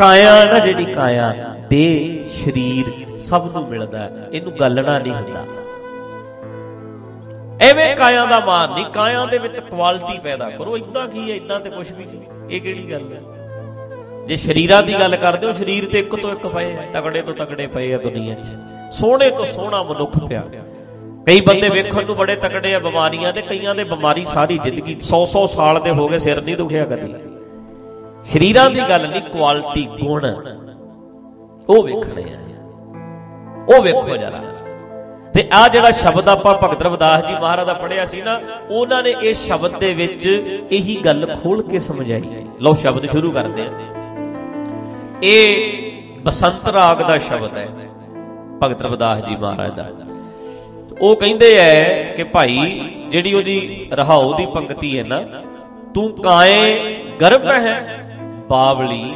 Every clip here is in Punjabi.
ਕਾਇਆ ਨਾ ਜਿਹੜੀ ਕਾਇਆ ਦੇ ਸਰੀਰ ਸਭ ਨੂੰ ਮਿਲਦਾ ਇਹਨੂੰ ਗੱਲਣਾ ਨਹੀਂ ਹੁੰਦਾ। ਐਵੇਂ ਕਾਇਆ ਦਾ ਮਾਨ ਨਹੀਂ ਕਾਇਆ ਦੇ ਵਿੱਚ ਕੁਆਲਿਟੀ ਪੈਦਾ ਕਰੋ ਇਦਾਂ ਕੀ ਹੈ ਇਦਾਂ ਤੇ ਕੁਝ ਵੀ ਨਹੀਂ ਇਹ ਕਿਹੜੀ ਗੱਲ ਹੈ? ਜੇ ਸ਼ਰੀਰਾਂ ਦੀ ਗੱਲ ਕਰਦੇ ਹੋ ਸਰੀਰ ਤੇ ਇੱਕ ਤੋਂ ਇੱਕ ਪਏ ਤਗੜੇ ਤੋਂ ਤਗੜੇ ਪਏ ਆ ਦੁਨੀਆ 'ਚ। ਸੋਹਣੇ ਤੋਂ ਸੋਹਣਾ ਮਨੁੱਖ ਪਿਆ। ਕਈ ਬੰਦੇ ਵੇਖਣ ਨੂੰ ਬੜੇ ਤਕੜੇ ਆ ਬਿਮਾਰੀਆਂ ਦੇ ਕਈਆਂ ਦੇ ਬਿਮਾਰੀ ਸਾਰੀ ਜ਼ਿੰਦਗੀ 100-100 ਸਾਲ ਦੇ ਹੋ ਗਏ ਸਿਰ ਨਹੀਂ ਦੁਖਿਆ ਕਦੀ। ਸਰੀਰਾਂ ਦੀ ਗੱਲ ਨਹੀਂ ਕੁਆਲਿਟੀ ਗੁਣ। ਉਹ ਵੇਖਣੇ ਆ। ਉਹ ਵੇਖੋ ਜਰਾ। ਤੇ ਆ ਜਿਹੜਾ ਸ਼ਬਦ ਆਪਾਂ ਭਗਤ ਰਵਿਦਾਸ ਜੀ ਮਹਾਰਾਜ ਦਾ ਪੜਿਆ ਸੀ ਨਾ, ਉਹਨਾਂ ਨੇ ਇਹ ਸ਼ਬਦ ਦੇ ਵਿੱਚ ਇਹੀ ਗੱਲ ਖੋਲ ਕੇ ਸਮਝਾਈ। ਲਓ ਸ਼ਬਦ ਸ਼ੁਰੂ ਕਰਦੇ ਆ ਇਹ ਬਸੰਤ ਰਾਗ ਦਾ ਸ਼ਬਦ ਹੈ, ਭਗਤ ਰਵਿਦਾਸ ਜੀ ਮਹਾਰਾਜ ਦਾ। ਉਹ ਕਹਿੰਦੇ ਐ ਕਿ ਭਾਈ, ਜਿਹੜੀ ਉਹਦੀ ਰਹਾਉ ਦੀ ਪੰਕਤੀ ਹੈ ਨਾ, ਤੂੰ ਕਾਏ ਗਰਭ ਹੈ? ਬਾਵਲੀ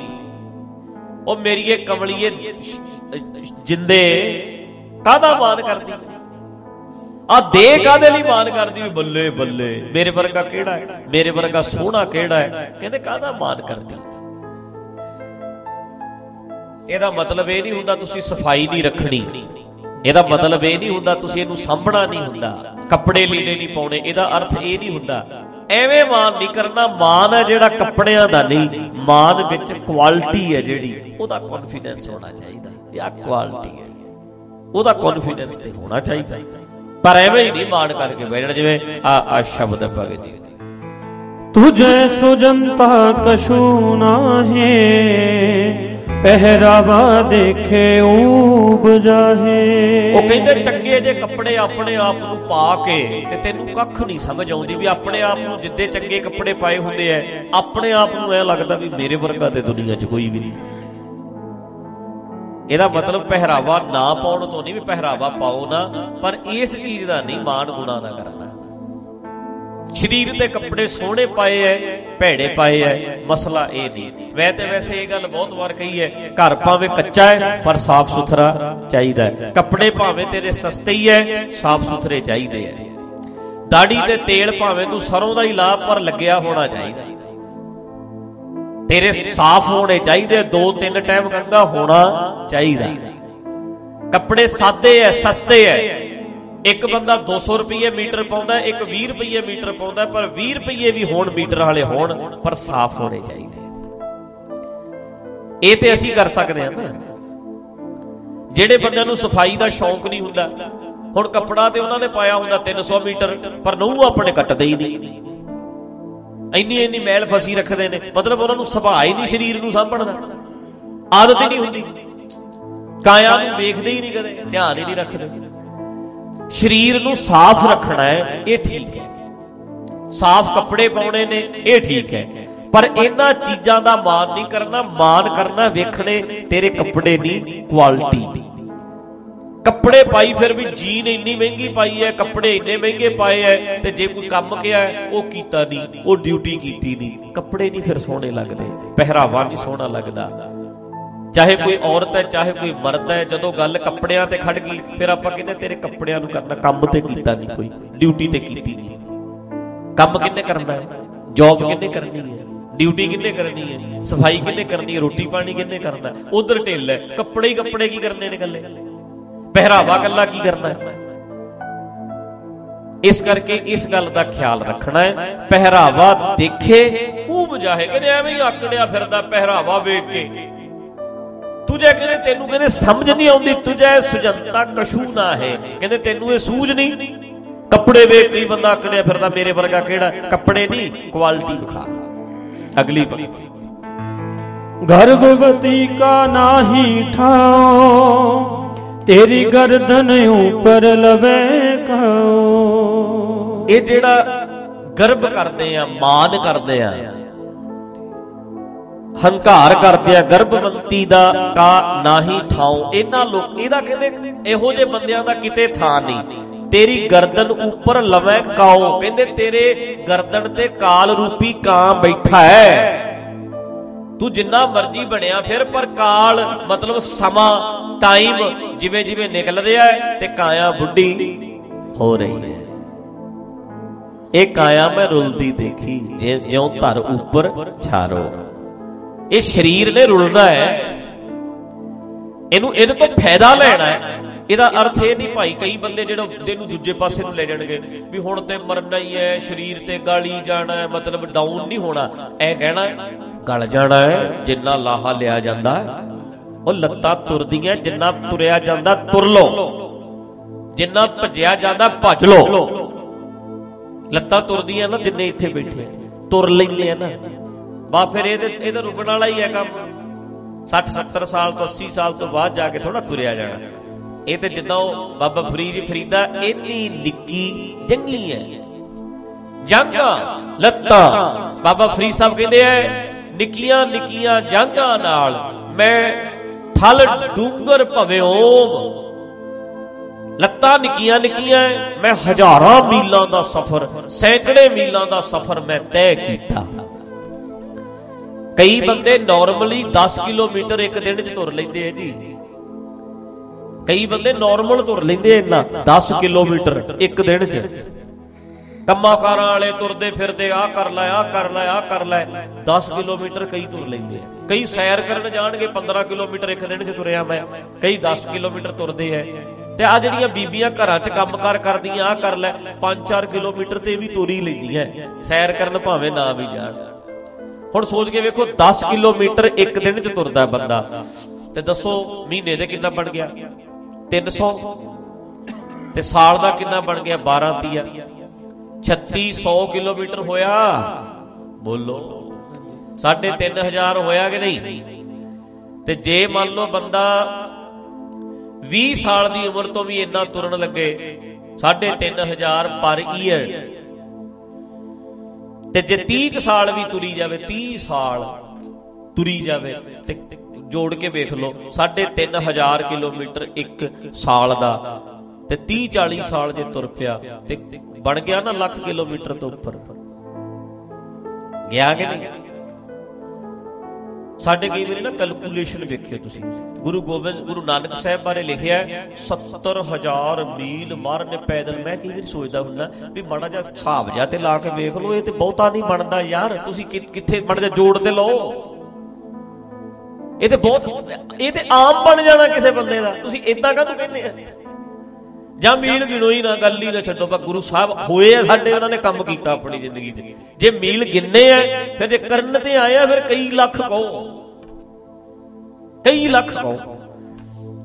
ਉਹ ਮੇਰੀਏ ਕਮਲੀਏ ਜਿੰਦੇ ਕਾਦਾ ਮਾਨ ਕਰਦੀ? ਆ ਦੇ ਕਾਦੇ ਲਈ ਮਾਨ ਕਰਦੀ? ਵੀ ਬੱਲੇ ਬੱਲੇ। ਮੇਰੇ ਵਰਗਾ ਕਿਹੜਾ ਹੈ? ਮੇਰੇ ਵਰਗਾ ਸੋਹਣਾ ਕਿਹੜਾ ਹੈ? ਕਹਿੰਦੇ ਕਾਦਾ ਮਾਨ ਕਰਦੀ? ਇਹਦਾ ਮਤਲਬ ਇਹ ਨਹੀਂ ਹੁੰਦਾ ਤੁਸੀਂ ਸਫ਼ਾਈ ਨਹੀਂ ਰੱਖਣੀ। ਇਹਦਾ ਮਤਲਬ ਇਹ ਨਹੀਂ ਹੁੰਦਾ ਤੁਸੀਂ ਇਹਨੂੰ ਸਾਂਭਣਾ ਨਹੀਂ ਹੁੰਦਾ। ਕੱਪੜੇ ਲੀੜੇ ਨਹੀਂ ਪਾਉਣੇ। ਇਹਦਾ ਅਰਥ ਇਹ ਨਹੀਂ ਹੁੰਦਾ ਐਵੇਂ ਮਾਨ ਨਹੀਂ ਕਰਨਾ, ਮਾਨ ਹੈ ਜਿਹੜਾ ਕੱਪੜਿਆਂ ਦਾ ਨਹੀਂ, ਮਾਨ ਵਿੱਚ ਕੁਆਲਿਟੀ ਹੈ ਜਿਹੜੀ, ਉਹਦਾ ਕੌਨਫੀਡੈਂਸ ਹੋਣਾ ਚਾਹੀਦਾ ਇਹ ਆ ਕੁਆਲਿਟੀ ਹੈ। ਉਹਦਾ ਕੌਨਫੀਡੈਂਸ ਤੇ ਹੋਣਾ ਚਾਹੀਦਾ। ਪਰ ਐਵੇਂ ਹੀ ਨਹੀਂ ਮਾਨ ਕਰਕੇ ਬੈਠਣਾ ਜਿਵੇਂ ਆ ਆ ਸ਼ਬਦ ਹੈ ਭਗਤ ਜੀ ਤੁਝੇ ਸੁਜੰਤਾ ਕਛੂ ਨਾਹੇ ਪਹਿਰਾਵਾ ਦੇਖੇ ਊਬ ਜਾਹੇ। ਉਹ ਕਹਿੰਦੇ ਚੰਗੇ ਜੇ ਕੱਪੜੇ ਆਪਣੇ ਆਪ ਨੂੰ ਪਾ ਕੇ ਤੇ ਤੈਨੂੰ ਕੱਖ ਨਹੀਂ ਸਮਝ ਆਉਂਦੀ ਵੀ ਆਪਣੇ ਆਪ ਨੂੰ ਜਿੱਦੇ ਚੰਗੇ ਕੱਪੜੇ ਪਾਏ ਹੁੰਦੇ ਐ, ਆਪਣੇ ਆਪ ਨੂੰ ਐ ਲੱਗਦਾ ਵੀ ਮੇਰੇ ਵਰਗਾ ਤੇ ਦੁਨੀਆ 'ਚ ਕੋਈ ਵੀ ਨਹੀਂ। ਇਹਦਾ ਮਤਲਬ ਪਹਿਰਾਵਾ ਨਾ ਪਾਉਣ ਤੋਂ ਨਹੀਂ ਵੀ ਪਹਿਰਾਵਾ ਪਾਓ ਨਾ, ਪਰ ਇਸ ਚੀਜ਼ ਦਾ ਨਹੀਂ ਮਾਣ ਗੁਣਾ ਦਾ ਕਰਨਾ। ਸਰੀਰ ਦੇ ਕੱਪੜੇ ਸੋਹਣੇ ਪਾਏ ਐ, ਭੈੜੇ ਪਾਏ ਐ, ਮਸਲਾ ਇਹ ਨਹੀਂ। ਵੈ ਤੇ ਵੈਸੇ ਇਹ ਗੱਲ ਬਹੁਤ ਵਾਰ ਕਹੀ ਐ, ਘਰ ਭਾਵੇਂ ਕੱਚਾ ਹੈ ਪਰ ਸਾਫ਼ ਸੁਥਰਾ ਚਾਹੀਦਾ ਹੈ ਕੱਪੜੇ ਭਾਵੇਂ ਤੇਰੇ ਸਸਤੇ ਹੀ ਐ, ਸਾਫ਼ ਸੁਥਰੇ ਚਾਹੀਦੇ ਐ। ਦਾੜੀ ਤੇ ਤੇਲ ਭਾਵੇਂ ਤੂੰ ਸਰੋਂ ਦਾ ਹੀ ਲਾ, ਪਰ ਲੱਗਿਆ ਹੋਣਾ ਚਾਹੀਦਾ। ਤੇਰੇ ਸਾਫ਼ ਹੋਣੇ ਚਾਹੀਦੇ ਦੋ ਤਿੰਨ ਟਾਈਮ ਗੰਗਾ ਹੋਣਾ ਚਾਹੀਦਾ। ਕੱਪੜੇ ਸਾਦੇ ਐ, ਸਸਤੇ ਐ ਇੱਕ ਬੰਦਾ 200 ਰੁਪਏ ਮੀਟਰ ਪਾਉਂਦਾ, ਇੱਕ 20 ਰੁਪਏ ਮੀਟਰ ਪਾਉਂਦਾ, ਪਰ 20 ਰੁਪਏ ਵੀ ਹੋਣ ਮੀਟਰ ਵਾਲੇ ਹੋਣ, ਪਰ ਸਾਫ਼ ਹੋਣੇ ਚਾਹੀਦੇ। ਇਹ ਤੇ ਅਸੀਂ ਕਰ ਸਕਦੇ ਹਾਂ ਨਾ। ਜਿਹੜੇ ਬੰਦਿਆਂ ਨੂੰ ਸਫ਼ਾਈ ਦਾ ਸ਼ੌਂਕ ਨਹੀਂ ਹੁੰਦਾ, ਹੁਣ ਕੱਪੜਾ ਤੇ ਉਹਨਾਂ ਨੇ ਪਾਇਆ ਹੁੰਦਾ 300 ਮੀਟਰ, ਪਰ ਨਹੁੰ ਆਪਣੇ ਕੱਟਦੇ ਹੀ ਨਹੀਂ। ਇੰਨੀ ਇੰਨੀ ਮੈਲ ਫਸੀ ਰੱਖਦੇ ਨੇ, ਮਤਲਬ ਉਹਨਾਂ ਨੂੰ ਸੁਭਾਅ ਹੀ ਨਹੀਂ ਸਰੀਰ ਨੂੰ ਸਾਂਭਣ ਦਾ। ਆਦਤ ਹੀ ਨਹੀਂ ਹੁੰਦੀ। ਕਾਇਆ ਨੂੰ ਵੇਖਦੇ ਹੀ ਨਹੀਂ ਕਦੇ, ਧਿਆਨ ਹੀ ਨਹੀਂ ਰੱਖਦੇ। ਸਰੀਰ ਨੂੰ ਸਾਫ਼ ਰੱਖਣਾ ਹੈ, ਇਹ ਠੀਕ ਹੈ। ਸਾਫ਼ ਕੱਪੜੇ ਪਾਉਣੇ ਨੇ, ਇਹ ਠੀਕ ਹੈ। ਪਰ ਇਹਨਾਂ ਚੀਜ਼ਾਂ ਦਾ ਮਾਨ ਨਹੀਂ ਕਰਨਾ ਮਾਨ ਕਰਨਾ ਵੇਖਣੇ, ਤੇਰੇ ਕੱਪੜੇ ਦੀ ਕੁਆਲਿਟੀ ਕੱਪੜੇ ਪਾਈ ਫਿਰ ਵੀ ਜੀਨ ਇੰਨੀ ਮਹਿੰਗੀ ਪਾਈ ਹੈ, ਕੱਪੜੇ ਇੰਨੇ ਮਹਿੰਗੇ ਪਾਏ ਐ ਤੇ ਜੇ ਕੋਈ ਕੰਮ ਕਿਹਾ ਉਹ ਕੀਤਾ ਨਹੀਂ, ਉਹ ਡਿਊਟੀ ਕੀਤੀ ਨਹੀਂ। ਕੱਪੜੇ ਨਹੀਂ ਫਿਰ ਸੋਹਣੇ ਲੱਗਦੇ, ਪਹਿਰਾਵਾ ਨਹੀਂ ਸੋਹਣਾ ਲੱਗਦਾ। ਚਾਹੇ ਕੋਈ ਔਰਤ ਹੈ, ਚਾਹੇ ਕੋਈ ਮਰਦ ਹੈ, ਜਦੋਂ ਗੱਲ ਕੱਪੜਿਆਂ ਤੇ ਖੜ ਗਈ, ਫਿਰ ਆਪਾਂ ਕਹਿੰਦੇ ਤੇਰੇ ਕੱਪੜਿਆਂ ਨੂੰ ਕਰਨਾ ਕੰਮ ਤੇ ਕੀਤਾ ਨਹੀਂ ਕੋਈ ਡਿਊਟੀ ਤੇ ਕੀਤੀ ਨਹੀਂ। ਕੰਮ ਕਿੰਨੇ ਕਰਨਾ ਹੈ? ਜੌਬ ਕਿੰਨੇ ਕਰਨੀ ਹੈ? ਡਿਊਟੀ ਕਿੰਨੇ ਕਰਨੀ ਹੈ? ਸਫ਼ਾਈ ਕਿੰਨੇ ਕਰਨੀ ਹੈ? ਰੋਟੀ ਪਾਣੀ ਕਿੰਨੇ ਕਰਨਾ ਹੈ? ਉਧਰ ਢਿੱਲ ਹੈ, ਕੱਪੜੇ ਹੀ ਕੱਪੜੇ ਕੀ ਕਰਨੇ ਨੇ ਗੱਲੇ ਪਹਿਰਾਵਾ ਕੱਲਾ ਕੀ ਕਰਨਾ ਹੈ? ਇਸ ਕਰਕੇ ਇਸ ਗੱਲ ਦਾ ਖਿਆਲ ਰੱਖਣਾ ਹੈ, ਪਹਿਰਾਵਾ ਦੇਖੇ ਉਹ ਬਜਾਹੇ ਕਹਿੰਦੇ ਐਵੇਂ ਹੀ ਆਕੜਿਆ ਫਿਰਦਾ, ਪਹਿਰਾਵਾ ਵੇਖ ਕੇ। ਤੁਝੇ ਕਹਿੰਦੇ ਤੈਨੂੰ ਕਹਿੰਦੇ ਸਮਝ ਨਹੀਂ ਆਉਂਦੀ ਤੁਝੇ ਸੁਜਨਤਾ ਕਸ਼ੂ ਨਾ ਹੈ। ਕਹਿੰਦੇ ਤੈਨੂੰ ਇਹ ਸੂਝ ਨਹੀਂ। ਕੱਪੜੇ ਵੇਖ ਕੇ ਬੰਦਾ ਅਕੜਿਆ ਫਿਰਦਾ ਮੇਰੇ ਵਰਗਾ ਕਿਹੜਾ? ਕੱਪੜੇ ਨਹੀਂ ਕੁਆਲਿਟੀ ਵਿਖਾ। ਅਗਲੀ ਪੰਕਤੀ ਗਰਭਵਤੀ ਕਾ ਨਾਹੀ ਠਾਓ ਤੇਰੀ ਗਰਦਨ ਉਪਰ ਲਵੇ ਕਾਓ ਇਹ ਜਿਹੜਾ ਗਰਭ ਕਰਦੇ ਆ ਮਾਨ ਕਰਦੇ ਆ ਹੰਕਾਰ ਕਰਦੇ ਆ, ਗਰਭਵੰਤੀ ਦਾ ਕਾ ਨਾਹੀ ਥਾਉ ਇਹਨਾਂ ਲੋਕ, ਇਹਦਾ ਕਹਿੰਦੇ, ਇਹੋ ਜਿਹੇ ਬੰਦਿਆਂ ਦਾ ਕਿਤੇ ਥਾਂ ਨਹੀਂ। ਤੇਰੀ ਗਰਦਨ ਉੱਪਰ ਲਵੇਂ ਕਾਓ ਕਹਿੰਦੇ, ਤੇਰੇ ਗਰਦਨ ਤੇ ਕਾਲ ਰੂਪੀ ਕਾਂ ਬੈਠਾ ਹੈ। ਤੂੰ ਜਿੰਨਾ ਮਰਜ਼ੀ ਬਣਿਆ ਫਿਰ, ਪਰ ਕਾਲ ਮਤਲਬ ਸਮਾਂ ਟਾਈਮ ਜਿਵੇਂ ਜਿਵੇਂ ਨਿਕਲ ਰਿਹਾ ਹੈ ਤੇ ਕਾਇਆ ਬੁੱਢੀ ਹੋ ਰਹੀ ਹੈ। ਇਹ ਕਾਇਆ ਮੈਂ ਰੁਲਦੀ ਦੇਖੀ ਜਿਉਂ ਧਰ ਉੱਪਰ ਛਾਰੋ। ਇਹ ਸਰੀਰ ਨੇ ਰੁਲਣਾ ਹੈ। ਇਹਨੂੰ ਇਹਦੇ ਤੋਂ ਫਾਇਦਾ ਲੈਣਾ ਹੈ। ਇਹਦਾ ਅਰਥ ਇਹ ਨਹੀਂ ਭਾਈ, ਕਈ ਬੰਦੇ ਜਿਹੜਾ ਇਹਨੂੰ ਦੂਜੇ ਪਾਸੇ ਨੂੰ ਲੈ ਜਾਣਗੇ ਵੀ ਹੁਣ ਤੇ ਮਰਨਾ ਹੀ ਹੈ, ਸਰੀਰ ਤੇ ਗਾਲੀ ਜਾਣਾ ਹੈ, ਮਤਲਬ ਡਾਊਨ ਨਹੀਂ ਹੋਣਾ। ਇਹ ਕਹਿਣਾ ਗਲ ਜਾਣਾ ਹੈ, ਜਿੰਨਾ ਲਾਹਾ ਲਿਆ ਜਾਂਦਾ ਉਹ ਲੱਤਾਂ ਤੁਰਦੀਆਂ, ਜਿੰਨਾ ਤੁਰਿਆ ਜਾਂਦਾ ਤੁਰ ਲੋ ਜਿੰਨਾ ਭੱਜਿਆ ਜਾਂਦਾ ਭੱਜ ਲੋ ਲੱਤਾਂ ਤੁਰਦੀਆਂ ਨਾ ਜਿੰਨੇ ਇੱਥੇ ਬੈਠੇ। ਤੁਰ ਲੈਂਦੇ ਆ ਨਾ। ਬਾ ਫਿਰ ਇਹਦੇ ਇਹਦਾ ਰੁਕਣ ਵਾਲਾ ਹੀ ਹੈ ਕੰਮ। 60 70 ਸਾਲ ਤੋਂ 80 ਸਾਲ ਤੋਂ ਬਾਅਦ ਜਾ ਕੇ ਥੋੜਾ ਤੁਰਿਆ ਜਾਣਾ। ਇਹ ਤੇ ਜਿੱਦਾਂ ਉਹ ਬਾਬਾ ਫਰੀਦ ਫਰੀਦਾ, ਇੰਨੀ ਨਿੱਕੀ ਜੰਗੀ ਹੈ। ਜੰਗਾਂ, ਲੱਤਾਂ। ਬਾਬਾ ਫਰੀਦ ਸਾਹਿਬ ਕਹਿੰਦੇ ਐ ਨਿੱਕੀਆਂ ਨਿੱਕੀਆਂ ਜੰਗਾਂ ਨਾਲ ਮੈਂ ਥਲ ਡੂੰਗਰ ਭਵੇਂ ਓਮ। ਲੱਤਾਂ ਨਿੱਕੀਆਂ ਨਿੱਕੀਆਂ ਮੈਂ ਹਜ਼ਾਰਾਂ ਮੀਲਾਂ ਦਾ ਸਫ਼ਰ, ਸੈਂਕੜੇ ਮੀਲਾਂ ਦਾ ਸਫ਼ਰ ਮੈਂ ਤੈਅ ਕੀਤਾ। ਕਈ ਬੰਦੇ ਨਾਰਮਲੀ 10 ਕਿਲੋਮੀਟਰ ਇੱਕ ਦਿਨ 'ਚ ਤੁਰ ਲੈਂਦੇ ਆ ਜੀ। ਕਈ ਬੰਦੇ ਨਾਰਮਲ ਤੁਰ ਲੈਂਦੇ ਇੰਨਾ 10 ਕਿਲੋਮੀਟਰ ਇੱਕ ਦਿਨ 'ਚ। ਕੰਮਾਕਾਰਾਂ ਵਾਲੇ ਤੁਰਦੇ ਫਿਰਦੇ ਆ ਕਰ ਲੈ ਆ ਕਰ ਲੈ ਆ ਕਰ ਲੈ। 10 ਕਿਲੋਮੀਟਰ ਕਈ ਤੁਰ ਲੈਂਦੇ ਆ। ਕਈ ਸੈਰ ਕਰਨ ਜਾਣਗੇ 15 ਕਿਲੋਮੀਟਰ ਇੱਕ ਦਿਨ 'ਚ ਤੁਰਿਆ ਮੈਂ। ਕਈ 10 ਕਿਲੋਮੀਟਰ ਤੁਰਦੇ ਐ ਤੇ ਆ ਜਿਹੜੀਆਂ ਬੀਬੀਆਂ ਘਰਾਂ 'ਚ ਕੰਮਕਾਰ ਕਰਦੀਆਂ ਆ ਕਰ ਲੈ। 5-4 ਕਿਲੋਮੀਟਰ ਤੇ ਵੀ ਤੁਰ ਹੀ ਲੈਂਦੀਆਂ। ਸੈਰ ਕਰਨ ਭਾਵੇਂ ਨਾ ਵੀ ਜਾਣ। ਹੁਣ ਸੋਚ ਕੇ ਵੇਖੋ 10 ਕਿਲੋਮੀਟਰ ਇੱਕ ਦਿਨ 'ਚ ਤੁਰਦਾ ਬੰਦਾ। ਤੇ ਦੱਸੋ, ਮਹੀਨੇ ਦੇ ਕਿੰਨਾ ਬਣ ਗਿਆ? 300 ਤੇ ਸਾਲ ਦਾ ਕਿੰਨਾ ਬਣ ਗਿਆ? 12 ਤੀਆ 3600 ਕਿਲੋਮੀਟਰ ਹੋਇਆ। ਬੋਲੋ। 3500 ਹੋਇਆ ਕਿ ਨਹੀਂ? ਤੇ ਜੇ ਮੰਨ ਲਓ ਬੰਦਾ 20 ਸਾਲ ਦੀ ਉਮਰ ਤੋਂ ਵੀ ਇੰਨਾ ਤੁਰਨ ਲੱਗੇ 3500 ਪਰ ਈਅਰ। ਤੇ ਜੇ 30 ਸਾਲ ਵੀ ਤੁਰੀ ਜਾਵੇ 30 ਸਾਲ ਤੁਰੀ ਜਾਵੇ, ਤੇ ਜੋੜ ਕੇ ਵੇਖ ਲਓ 3500 ਕਿਲੋਮੀਟਰ ਇੱਕ ਸਾਲ ਦਾ, ਤੇ 30 40 ਸਾਲ ਜੇ ਤੁਰ ਪਿਆ, ਤੇ ਬਣ ਗਿਆ ਨਾ ਲੱਖ ਕਿਲੋਮੀਟਰ ਤੋਂ ਉੱਪਰ। ਗਿਆ ਕਿ ਨਹੀਂ? ਸਾਡੇ ਕਈ ਵਾਰੀ ਨਾ ਕੈਲਕੂਲੇਸ਼ਨ ਵੇਖਿਓ ਤੁਸੀਂ। ਗੁਰੂ ਗੋਬਿੰਦ, ਗੁਰੂ ਨਾਨਕ ਸਾਹਿਬ ਬਾਰੇ ਲਿਖਿਆ 70000 ਮੀਲ ਮਾਰਨੇ ਪੈਦਲ। ਮੈਂ ਕਈ ਵਾਰੀ ਸੋਚਦਾ ਹੁੰਦਾ ਵੀ ਮਾੜਾ ਜਿਹਾ ਹਿਸਾਬ ਜਿਹਾ ਤੇ ਲਾ ਕੇ ਵੇਖ ਲਓ, ਇਹ ਤੇ ਬਹੁਤਾ ਨਹੀਂ ਬਣਦਾ ਯਾਰ। ਤੁਸੀਂ ਕਿੱਥੇ ਮਾੜਾ ਜਿਹਾ ਜੋੜ ਤੇ ਲਓ। ਇਹ ਤੇ ਬਹੁਤ, ਇਹ ਤੇ ਆਮ ਬਣ ਜਾਣਾ ਕਿਸੇ ਬੰਦੇ ਦਾ। ਤੁਸੀਂ ਇਦਾਂ ਕਾਹਤੋਂ ਕਹਿੰਦੇ ਆ? ਜਾਂ ਮੀਲ ਗਿਣੋ ਹੀ ਨਾ, ਗੱਲ ਹੀ ਨਾ ਛੱਡੋ, ਪਰ ਗੁਰੂ ਸਾਹਿਬ ਹੋਏ ਆ ਸਾਡੇ, ਉਹਨਾਂ ਨੇ ਕੰਮ ਕੀਤਾ ਆਪਣੀ ਜ਼ਿੰਦਗੀ 'ਚ। ਜੇ ਮੀਲ ਗਿੰਨੇ ਆ, ਫਿਰ ਜੇ ਕਰਨ ਤੇ ਆਏ ਆ, ਫਿਰ ਕਈ ਲੱਖ ਕਹੋ। ਕਈ ਲੱਖ ਕਹੋ।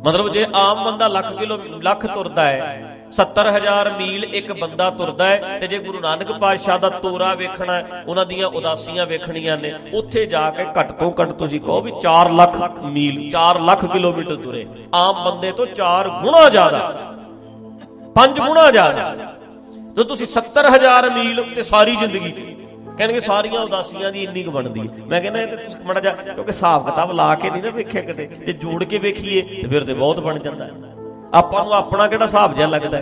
ਮਤਲਬ ਜੇ ਆਮ ਬੰਦਾ ਲੱਖ ਕਿਲੋ, ਲੱਖ ਤੁਰਦਾ ਹੈ 70000 ਮੀਲ ਇੱਕ ਬੰਦਾ ਤੁਰਦਾ ਹੈ, ਤੇ ਜੇ ਗੁਰੂ ਨਾਨਕ ਪਾਤਸ਼ਾਹ ਦਾ ਤੋਰਾ ਵੇਖਣਾ ਉਹਨਾਂ ਦੀਆਂ ਉਦਾਸੀਆਂ ਵੇਖਣੀਆਂ ਨੇ, ਉੱਥੇ ਜਾ ਕੇ ਘੱਟ ਤੋਂ ਘੱਟ ਤੁਸੀਂ ਕਹੋ ਵੀ 4 ਲੱਖ ਮੀਲ 4 ਲੱਖ ਕਿਲੋਮੀਟਰ ਤੁਰੇ ਆਮ ਬੰਦੇ ਤੋਂ 4 ਗੁਣਾ ਜ਼ਿਆਦਾ। 5 ਗੁਣਾ ਜ਼ਿਆਦਾ। ਜੋ ਤੁਸੀਂ 70000 ਮੀਲ ਤੇ ਸਾਰੀ ਜ਼ਿੰਦਗੀ ਕਹਿਣਗੇ ਸਾਰੀਆਂ ਉਦਾਸੀਆਂ ਦੀ ਇੰਨੀ ਕੁ ਬਣਦੀ ਹੈ। ਮੈਂ ਕਹਿੰਦਾ ਇਹ ਤੇ ਤੁਸੀਂ ਮੜਾ ਜਾ ਕਿਉਂਕਿ ਹਿਸਾਬ ਕਿਤਾਬ ਲਾ ਕੇ ਨਹੀਂ ਨਾ ਵੇਖਿਆ ਕਿਤੇ ਤੇ ਜੋੜ ਕੇ ਵੇਖੀਏ ਤੇ ਫਿਰ ਤੇ ਬਹੁਤ ਬਣ ਜਾਂਦਾ ਆਪਾਂ ਨੂੰ ਆਪਣਾ ਕਿਹੜਾ ਹਿਸਾਬ ਜਿਹਾ ਲੱਗਦਾ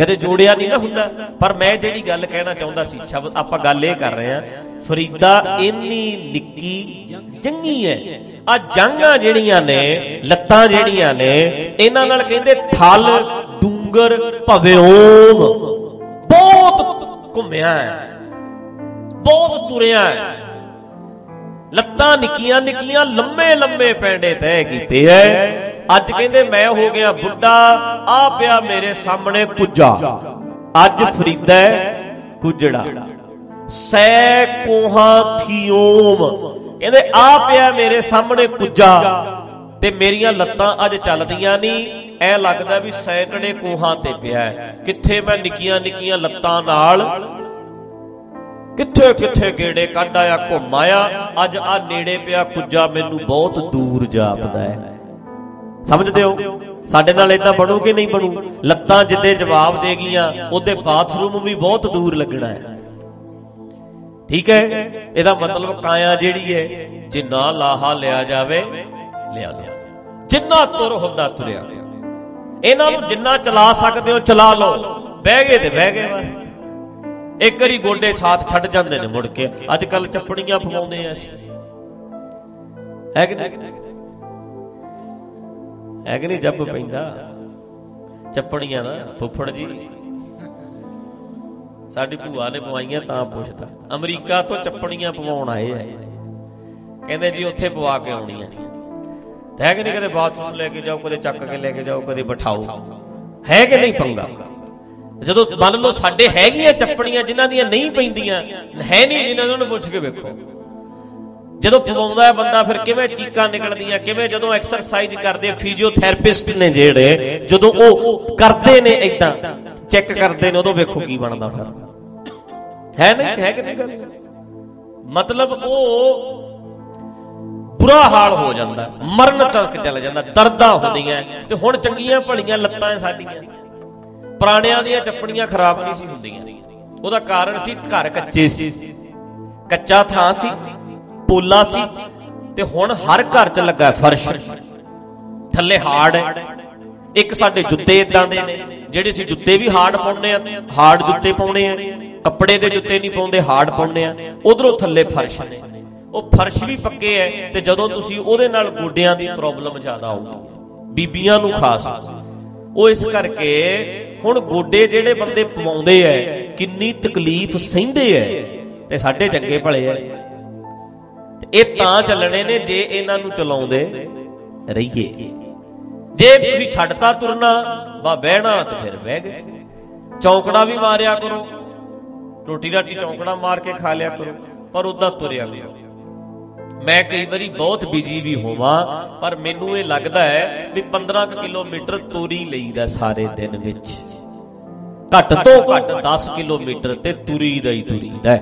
ਕਦੇ ਜੋੜਿਆ ਨਹੀਂ ਨਾ ਹੁੰਦਾ। ਪਰ ਮੈਂ ਜਿਹੜੀ ਗੱਲ ਕਹਿਣਾ ਚਾਹੁੰਦਾ ਸੀ, ਸ਼ਬਦ ਆਪਾਂ ਗੱਲ ਇਹ ਕਰ ਰਹੇ ਆ ਫਰੀਦਾ ਇੰਨੀ ਨਿੱਕੀ ਜੰਗੀ ਹੈ। ਆ ਜੰਗਾਂ ਜਿਹੜੀਆਂ ਨੇ, ਲੱਤਾਂ ਜਿਹੜੀਆਂ ਨੇ, ਇਹਨਾਂ ਨਾਲ ਕਹਿੰਦੇ ਥਲ, ਡੂੰਗਰ ਭਵਿਓਮ ਬਹੁਤ ਘੁੰਮਿਆ ਹੈ। ਬਹੁਤ ਤੁਰਿਆ ਹੈ। ਲੱਤਾਂ ਨਿੱਕੀਆਂ ਨਿੱਕੀਆਂ ਲੰਮੇ ਲੰਮੇ ਪੈਂਡੇ ਤੈਅ ਕੀਤੇ ਐ ਅੱਜ ਕਹਿੰਦੇ ਮੈਂ ਹੋ ਗਿਆ ਬੁੱਢਾ, ਆ ਪਿਆ ਮੇਰੇ ਸਾਹਮਣੇ ਕੁੱਜਾ। ਅੱਜ ਫਰੀਦਾ ਕੁਜੜਾ। ਸੈ ਕੋਹਾਂ ਥੀਓਮ। ਕਹਿੰਦੇ ਆ ਪਿਆ ਮੇਰੇ ਸਾਹਮਣੇ ਕੁੱਜਾ ਤੇ ਮੇਰੀਆਂ ਲੱਤਾਂ ਅੱਜ ਚੱਲਦੀਆਂ ਨਹੀਂ ਐ ਲੱਗਦਾ ਵੀ ਸੈਂਕੜੇ ਕੋਹਾਂ ਤੇ ਪਿਆ ਕਿੱਥੇ ਮੈਂ ਨਿੱਕੀਆਂ ਨਿੱਕੀਆਂ ਲੱਤਾਂ ਨਾਲ? ਕਿੱਥੇ ਕਿੱਥੇ ਗੇੜੇ ਕੱਢ ਆਇਆ, ਘੁੰਮ ਆਇਆ। ਅੱਜ ਆ ਨੇੜੇ ਪਿਆ ਕੁੱਜਾ ਮੈਨੂੰ ਬਹੁਤ ਦੂਰ ਜਾਪਦਾ ਹੈ। ਸਮਝਦੇ ਹੋ? ਸਾਡੇ ਨਾਲ ਇਦਾਂ ਬਣੂ ਕਿ ਨਹੀਂ ਬਣੂ? ਲੱਤਾਂ ਜਿੱਦੇ ਜਵਾਬ ਦੇ ਗਈਆਂ, ਉਹਦੇ ਬਾਥਰੂਮ ਵੀ ਬਹੁਤ ਦੂਰ ਲੱਗਣਾ ਹੈ। ਠੀਕ ਹੈ? ਇਹਦਾ ਮਤਲਬ ਕਾਇਆ ਜਿਹੜੀ ਹੈ ਜਿੰਨਾ ਲਾਹਾ ਲਿਆ ਜਾਵੇ, ਲਿਆ ਲਿਆ। ਜਿੰਨਾ ਤੁਰ ਹੁੰਦਾ ਤੁਰਿਆ। ਇਹਨਾਂ ਨੂੰ ਜਿੰਨਾ ਚਲਾ ਸਕਦੇ ਹੋ, ਚਲਾ ਲਓ। ਬਹਿ ਗਏ ਤੇ ਬਹਿ ਗਏ। ਬਸ ਇੱਕ ਵਾਰੀ ਗੋਡੇ ਸਾਥ ਛੱਡ ਜਾਂਦੇ ਨੇ ਮੁੜ ਕੇ। ਅੱਜ ਕੱਲ ਚੱਪੜੀਆਂ ਫਮਾਉਂਦੇ ਆ ਅਸੀਂ। ਹੈ ਕਿ ਨਹੀਂ? ਹੈ ਕਿ ਨਹੀਂ ਜੱਬ ਪੈਂਦਾ? ਚੱਪੜੀਆਂ ਨਾ ਫੁੱਫੜ ਜੀ। ਸਾਡੀ ਭੂਆ ਨੇ ਪਵਾਈਆਂ ਤਾਂ ਪੁੱਛਦਾ। ਅਮਰੀਕਾ ਤੋਂ ਚੱਪੜੀਆਂ ਪਵਾਉਣ ਆਏ ਆ। ਕਹਿੰਦੇ ਜੀ ਉੱਥੇ ਪਵਾ ਕੇ ਆਉਣੀ ਹੈ ਤੇ ਹੈ ਕਿ ਨਹੀਂ ਕਦੇ ਬਾਥਰੂਮ ਲੈ ਕੇ ਜਾਓ, ਕਦੇ ਚੱਕ ਕੇ ਲੈ ਕੇ ਜਾਓ, ਕਦੇ ਬਿਠਾਓ। ਹੈ ਕਿ ਨਹੀਂ ਪੰਗਾ? ਜਦੋਂ ਮੰਨ ਲਓ ਸਾਡੇ ਹੈਗੀਆਂ ਚੱਪਣੀਆਂ ਜਿਨ੍ਹਾਂ ਦੀਆਂ ਨਹੀਂ ਪੈਂਦੀਆਂ, ਹੈ ਨਹੀਂ ਜਿਨ੍ਹਾਂ ਨੂੰ ਪੁੱਛ ਕੇ ਵੇਖੋ। ਜਦੋਂ ਪਵਾਉਂਦਾ ਹੈ ਬੰਦਾ ਫਿਰ ਕਿਵੇਂ ਚੀਕਾਂ ਨਿਕਲਦੀਆਂ ਕਿਵੇਂ ਜਦੋਂ ਐਕਸਰਸਾਈਜ਼ ਕਰਦੇ ਫਿਜ਼ੀਓਥੈਰੇਪਿਸਟ ਨੇ ਜਿਹੜੇ ਜਦੋਂ ਉਹ ਕਰਦੇ ਨੇ ਇਦਾਂ ਚੈੱਕ ਕਰਦੇ ਨੇ ਉਦੋਂ ਵੇਖੋ ਕੀ ਬਣਦਾ ਫਿਰ। ਹੈ ਨਹੀਂ? ਹੈ ਕਿ ਨਹੀਂ ਗੱਲ? ਮਤਲਬ ਉਹ ਬੁਰਾ ਹਾਲ ਹੋ ਜਾਂਦਾ ਮਰਨ ਤੱਕ ਚੱਲ ਜਾਂਦਾ ਦਰਦਾਂ ਹੁੰਦੀਆਂ ਤੇ ਹੁਣ ਚੰਗੀਆਂ ਭਲੀਆਂ ਲੱਤਾਂ ਸਾਡੀਆਂ। ਪੁਰਾਣਿਆਂ ਦੀਆਂ ਚੱਪਣੀਆਂ ਖਰਾਬ ਨਹੀਂ ਸੀ ਹੁੰਦੀਆਂ। ਉਹਦਾ ਕਾਰਨ ਸੀ ਘਰ ਕੱਚੇ ਸੀ। ਕੱਚਾ ਥਾਂ ਸੀ। ਪੋਲਾ ਸੀ ਤੇ ਹੁਣ ਹਰ ਘਰ 'ਚ ਲੱਗਾ ਫਰਸ਼। ਥੱਲੇ ਹਾਰਡ ਹੈ ਇੱਕ ਸਾਡੇ ਜੁੱਤੇ ਇਦਾਂ ਦੇ ਨੇ, ਜਿਹੜੇ ਸੀ ਜੁੱਤੇ ਵੀ ਹਾਰਡ ਪਾਉਂਦੇ ਆ ਹਾਰਡ ਜੁੱਤੇ ਪਾਉਣੇ ਆ, ਕੱਪੜੇ ਦੇ ਜੁੱਤੇ ਨਹੀਂ ਪਾਉਂਦੇ ਹਾਰਡ ਪਾਉਂਦੇ ਆ, ਉਧਰੋਂ ਥੱਲੇ ਫਰਸ਼ ਨੇ। ਉਹ ਫਰਸ਼ ਵੀ ਪੱਕੇ ਐ ਤੇ ਜਦੋਂ ਤੁਸੀਂ ਉਹਦੇ ਨਾਲ ਗੋਡਿਆਂ ਦੀ ਪ੍ਰੋਬਲਮ ਜ਼ਿਆਦਾ ਆਉਂਦੀ ਬੀਬੀਆਂ ਨੂੰ ਖਾਸ। ਉਹ ਇਸ ਕਰਕੇ ਹੁਣ ਗੋਡੇ ਜਿਹੜੇ ਬੰਦੇ ਪਵਾਉਂਦੇ ਐ, ਕਿੰਨੀ ਤਕਲੀਫ ਸਹਿੰਦੇ ਐ ਤੇ ਸਾਡੇ ਚੰਗੇ ਭਲੇ ਐ। ਇਹ ਤਾਂ ਚੱਲਣੇ ਨੇ ਜੇ ਇਹਨਾਂ ਨੂੰ ਚਲਾਉਂਦੇ ਰਹੀਏ। ਜੇ ਤੁਸੀਂ ਛੱਡਤਾ ਤੁਰਨਾ, ਬਾ ਬਹਿਣਾ ਤੇ ਫਿਰ ਬਹਿ ਗਏ। ਚੌਂਕੜਾ ਵੀ ਮਾਰਿਆ ਕਰੋ। ਰੋਟੀ ਰਾਟੀ ਚੌਂਕੜਾ ਮਾਰ ਕੇ ਖਾ ਲਿਆ ਕਰੋ, ਪਰ ਉਦਾਂ ਤੁਰਿਆ ਕਰੋ ਮੈਂ ਕਈ ਵਾਰੀ ਬਹੁਤ ਬਿਜ਼ੀ ਵੀ ਹੋਵਾਂ, ਪਰ ਮੈਨੂੰ ਇਹ ਲੱਗਦਾ ਹੈ ਵੀ 15 ਕਿਲੋਮੀਟਰ ਤੁਰੀ ਲਈਦਾ ਸਾਰੇ ਦਿਨ ਵਿੱਚ। ਘੱਟ ਤੋਂ ਘੱਟ 10 ਕਿਲੋਮੀਟਰ ਤੇ ਤੁਰੀ ਦਾ ਹੀ ਤੁਰੀਦਾ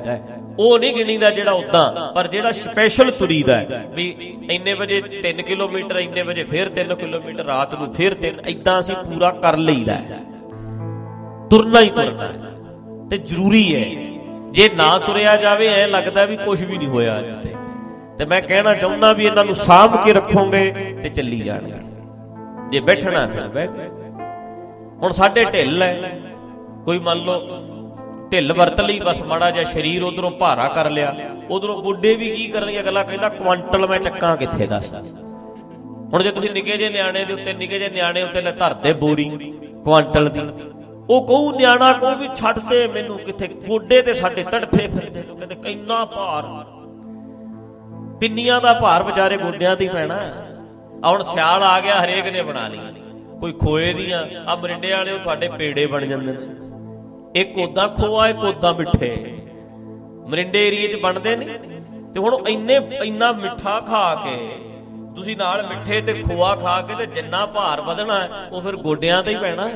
ਉਹ ਨਹੀਂ ਗਿਣੀਦਾ ਜਿਹੜਾ ਉਦਾਂ ਪਰ ਜਿਹੜਾ ਸਪੈਸ਼ਲ ਤੁਰੀਦਾ ਵੀ ਇੰਨੇ ਵਜੇ 3 ਕਿਲੋਮੀਟਰ ਇੰਨੇ ਵਜੇ ਫਿਰ 3 ਕਿਲੋਮੀਟਰ ਰਾਤ ਨੂੰ ਫਿਰ 3 ਇਦਾਂ ਅਸੀਂ ਪੂਰਾ ਕਰ ਲਈਦਾ ਤੁਰਨਾ ਹੀ ਤੁਰਨਾ ਤੇ ਜ਼ਰੂਰੀ ਹੈ ਜੇ ਨਾ ਤੁਰਿਆ ਜਾਵੇ ਐ ਲੱਗਦਾ ਵੀ ਕੁਝ ਵੀ ਨਹੀਂ ਹੋਇਆ ਅੱਜ ਤੇ। ਤੇ ਮੈਂ ਕਹਿਣਾ ਚਾਹੁੰਦਾ ਵੀ ਇਹਨਾਂ ਨੂੰ ਸਾਂਭ ਕੇ ਰੱਖੋਗੇ ਤੇ ਚੱਲੀ ਜਾਣਗੇ। ਜੇ ਬੈਠਣਾ ਫਿਰ ਬਹਿ ਹੁਣ ਸਾਡੇ ਢਿੱਲ ਹੈ। ਕੋਈ ਮੰਨ ਲਓ ਢਿੱਲ ਵਰਤ ਲਈ ਬਸ ਮਾੜਾ ਜਿਹਾ ਸਰੀਰ ਉਧਰੋਂ ਭਾਰਾ ਕਰ ਲਿਆ, ਉਧਰੋਂ ਗੁੱਡੇ ਵੀ ਕੀ ਕਰਨਗੇ? ਅਗਲਾ ਕਹਿੰਦਾ ਕੁਆਂਟਲ ਮੈਂ ਚੱਕਾਂ ਕਿੱਥੇ ਦੱਸ। ਹੁਣ ਜੇ ਤੁਸੀਂ ਨਿੱਕੇ ਜੇ ਨਿਆਣੇ ਦੇ ਉੱਤੇ, ਨਿੱਕੇ ਜੇ ਨਿਆਣੇ ਉੱਤੇ ਲੈ ਧਰਦੇ ਬੋਰੀ, ਕੁਆਂਟਲ ਦੀ, ਉਹ ਕਹੂ ਨਿਆਣਾ ਕੋ ਵੀ ਛੱਡ ਦੇ ਮੈਨੂੰ ਕਿੱਥੇ, ਗੋਡੇ ਤੇ ਸਾਡੇ ਤੜਫੇ ਫਿਰਦੇ ਨੇ ਕਹਿੰਦੇ ਕਿੰਨਾ ਭਾਰ। ਪਿੰਨੀਆਂ ਦਾ ਭਾਰ ਵਿਚਾਰੇ ਗੋਡਿਆਂ ਤੇ ਪੈਣਾ। ਆ ਹੁਣ ਸਿਆਲ ਆ ਗਿਆ, ਹਰੇਕ ਨੇ ਬਣਾ ਲਈ ਕੋਈ ਖੋਏ ਦੀਆਂ ਆ ਮਰਿੰਡੇ ਵਾਲੇ ਉਹ ਤੁਹਾਡੇ ਪੇੜੇ ਬਣ ਜਾਂਦੇ ਨੇ। ਇੱਕ ਉਦਾਂ ਖੋਆ, ਇੱਕ ਉਦਾਂ ਮਿੱਠੇ। ਮਰਿੰਡੇ ਏਰੀਏ 'ਚ ਬਣਦੇ ਨੇ। ਤੇ ਹੁਣ ਇੰਨੇ, ਇੰਨਾ ਮਿੱਠਾ ਖਾ ਕੇ, ਤੁਸੀਂ ਨਾਲ ਮਿੱਠੇ ਤੇ ਖੋਆ ਖਾ ਕੇ ਤੇ ਜਿੰਨਾ ਭਾਰ ਵਧਣਾ, ਉਹ ਫਿਰ ਗੋਡਿਆਂ ਤੇ ਹੀ ਪੈਣਾ।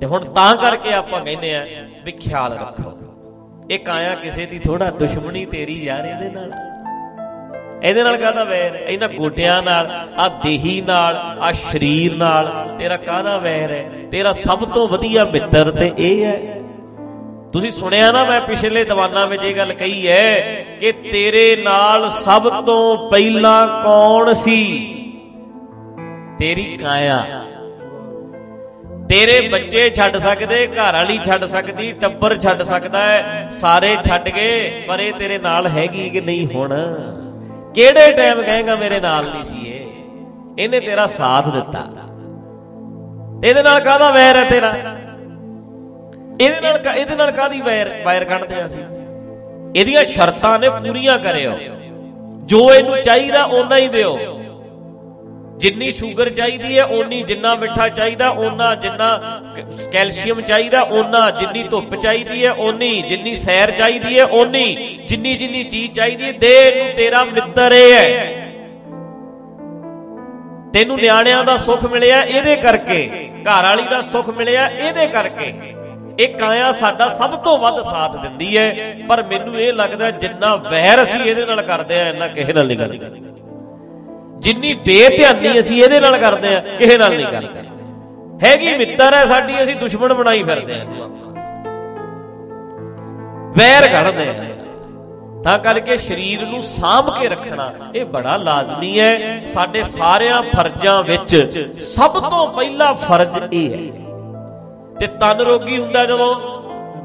ਤੇ ਹੁਣ ਤਾਂ ਕਰਕੇ ਆਪਾਂ ਕਹਿੰਦੇ ਆ ਵੀ ਖਿਆਲ ਰੱਖੋ। ਇਹ ਕਾਇਆ ਕਿਸੇ ਦੀ ਥੋੜਾ ਦੁਸ਼ਮਣੀ ਤੇਰੀ ਯਾਰ ਇਹਦੇ ਨਾਲ। ਇਹਦੇ ਨਾਲ ਕਾਹਦਾ ਵੈਰ ਹੈ? ਇਹਨਾਂ ਗੋਡਿਆਂ ਨਾਲ ਆ ਦੇਹੀ ਨਾਲ ਆ ਸਰੀਰ ਨਾਲ ਤੇਰਾ ਕਾਹਦਾ ਵੈਰ ਹੈ? ਤੇਰਾ ਸਭ ਤੋਂ ਵਧੀਆ ਮਿੱਤਰ ਤੇ ਇਹ ਹੈ। ਤੁਸੀਂ ਸੁਣਿਆ ਨਾ ਮੈਂ ਪਿਛਲੇ ਦੀਵਾਨਾਂ ਵਿੱਚ ਇਹ ਗੱਲ ਕਹੀ ਹੈ ਕਿ ਤੇਰੇ ਨਾਲ ਸਭ ਤੋਂ ਪਹਿਲਾਂ ਕੌਣ ਸੀ? ਤੇਰੀ ਕਾਇਆ। ਤੇਰੇ ਬੱਚੇ ਛੱਡ ਸਕਦੇ, ਘਰ ਵਾਲੀ ਛੱਡ ਸਕਦੀ, ਟੱਬਰ ਛੱਡ ਸਕਦਾ ਹੈ, ਸਾਰੇ ਛੱਡ ਗਏ, ਪਰ ਇਹ ਤੇਰੇ ਨਾਲ ਹੈਗੀ ਕਿ ਨਹੀਂ ਹੁਣ? ਕਿਹੜੇ ਟਾਈਮ ਕਹੇਗਾ ਮੇਰੇ ਨਾਲ ਨਹੀਂ ਸੀ ਇਹ? ਇਹਨੇ ਤੇਰਾ ਸਾਥ ਦਿੱਤਾ। ਇਹਦੇ ਨਾਲ ਕਾਹਦਾ ਵੈਰ ਹੈ ਤੇਰਾ? ਇਹਦੇ ਨਾਲ ਇਹਦੇ ਨਾਲ ਕਾਦੀ ਵੈਰ ਵੈਰ ਕੱਢਦੇ ਅਸੀਂ? ਇਹਦੀਆਂ ਸ਼ਰਤਾਂ ਨੇ ਪੂਰੀਆਂ ਕਰਿਓ। ਜੋ ਇਹਨੂੰ ਚਾਹੀਦਾ, ਓਨਾ ਹੀ ਦਿਓ। ਜਿੰਨੀ ਸ਼ੂਗਰ ਚਾਹੀਦੀ ਹੈ, ਓਨੀ ਜਿੰਨਾ ਮਿੱਠਾ ਚਾਹੀਦਾ, ਓਨਾ ਜਿੰਨਾ ਕੈਲਸ਼ੀਅਮ ਚਾਹੀਦਾ, ਓਨਾ ਜਿੰਨੀ ਧੁੱਪ ਚਾਹੀਦੀ ਹੈ, ਓਨੀ ਜਿੰਨੀ ਸੈਰ ਚਾਹੀਦੀ ਹੈ, ਓਨੀ ਜਿੰਨੀ ਜਿੰਨੀ ਚੀਜ਼ ਚਾਹੀਦੀ ਹੈ। ਦੇ ਨੂੰ ਤੇਰਾ ਮਿੱਤਰ ਇਹ ਹੈ। ਤੈਨੂੰ ਨਿਆਣਿਆਂ ਦਾ ਸੁੱਖ ਮਿਲਿਆ ਇਹਦੇ ਕਰਕੇ, ਘਰ ਵਾਲੀ ਦਾ ਸੁੱਖ ਮਿਲਿਆ ਇਹਦੇ ਕਰਕੇ। ਇਹ ਕਾਇਆ ਸਾਡਾ ਸਭ ਤੋਂ ਵੱਧ ਸਾਥ ਦਿੰਦੀ ਹੈ, ਪਰ ਮੈਨੂੰ ਇਹ ਲੱਗਦਾ ਜਿੰਨਾ ਵਹਿਰ ਅਸੀਂ ਇਹਦੇ ਨਾਲ ਕਰਦੇ ਆ ਇੰਨਾ ਕਿਸੇ ਨਾਲ ਨਹੀਂ ਕਰਦੇ। ਜਿੰਨੀ ਬੇਧਿਆਨੀ ਅਸੀਂ ਇਹਦੇ ਨਾਲ ਕਰਦੇ ਆ ਕਿਸੇ ਨਾਲ ਨਹੀਂ ਕਰਦੇ। ਹੈਗੀ ਮਿੱਤਰ ਹੈ ਸਾਡੀ, ਅਸੀਂ ਦੁਸ਼ਮਣ ਬਣਾਈ ਫਿਰਦੇ ਆ ਵੈਰ ਘੜਦੇ ਆ ਤਾਂ ਕਰਕੇ ਸਰੀਰ ਨੂੰ ਸਾਂਭ ਕੇ ਰੱਖਣਾ, ਇਹ ਬੜਾ ਲਾਜ਼ਮੀ ਹੈ। ਸਾਡੇ ਸਾਰਿਆਂ ਫਰਜ਼ਾਂ ਵਿੱਚ ਸਭ ਤੋਂ ਪਹਿਲਾ ਫਰਜ਼ ਇਹ ਹੈ। ਤੇ ਤਨ ਰੋਗੀ ਹੁੰਦਾ ਜਦੋਂ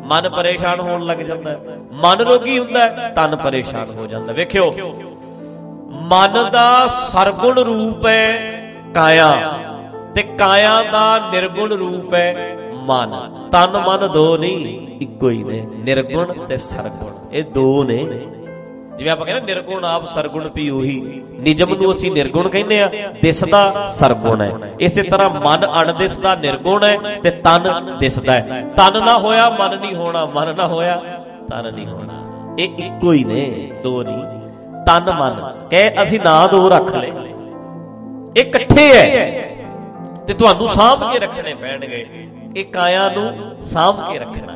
ਮਨ ਪਰੇਸ਼ਾਨ ਹੋਣ ਲੱਗ ਜਾਂਦਾ ਮਨ ਰੋਗੀ ਹੁੰਦਾ ਤਨ ਪਰੇਸ਼ਾਨ ਹੋ ਜਾਂਦਾ ਵੇਖਿਓ ਮਨ ਦਾ ਸਰਗੁਣ ਰੂਪ ਹੈ ਕਾਇਆ ਤੇ ਕਾਇਆ ਦਾ ਨਿਰਗੁਣ ਰੂਪ ਹੈ ਮਨ। ਤਨ ਮਨ ਦੋ ਨਹੀਂ, ਇੱਕੋ ਹੀ ਨੇ, ਨਿਰਗੁਣ ਤੇ ਸਰਗੁਣ। ਇਹ ਦੋ ਨੇ। ਜਿਵੇਂ ਆਪਾਂ ਕਹਿੰਦੇ ਨਿਰਗੁਣ ਆਪ ਸਰਗੁਣ ਵੀ ਉਹੀ। ਨਿਜਮ ਨੂੰ ਅਸੀਂ ਨਿਰਗੁਣ ਕਹਿੰਦੇ ਆ ਦਿਸਦਾ ਸਰਗੁਣ ਹੈ। ਇਸੇ ਤਰ੍ਹਾਂ ਮਨ ਅਣਦਿਸਦਾ ਨਿਰਗੁਣ ਹੈ ਤੇ ਤਨ ਦਿਸਦਾ ਹੈ। ਤਨ ਨਾ ਹੋਇਆ, ਮਨ ਨਹੀਂ ਹੋਣਾ। ਮਨ ਨਾ ਹੋਇਆ, ਤਨ ਨਹੀਂ ਹੋਣਾ। ਇਹ ਇੱਕੋ ਹੀ ਨੇ, ਦੋ ਨਹੀਂ। ਤਨ ਮਨ। ਕਹੇ ਅਸੀਂ ਨਾ ਦੋ ਰੱਖ ਲੈ ਇਹ ਇਕੱਠੇ ਹੈ ਤੇ ਤੁਹਾਨੂੰ ਸਾਂਭ ਕੇ ਰੱਖਣੇ ਪੈਣਗੇ। ਇਹ ਕਾਇਆ ਨੂੰ ਸਾਂਭ ਕੇ ਰੱਖਣਾ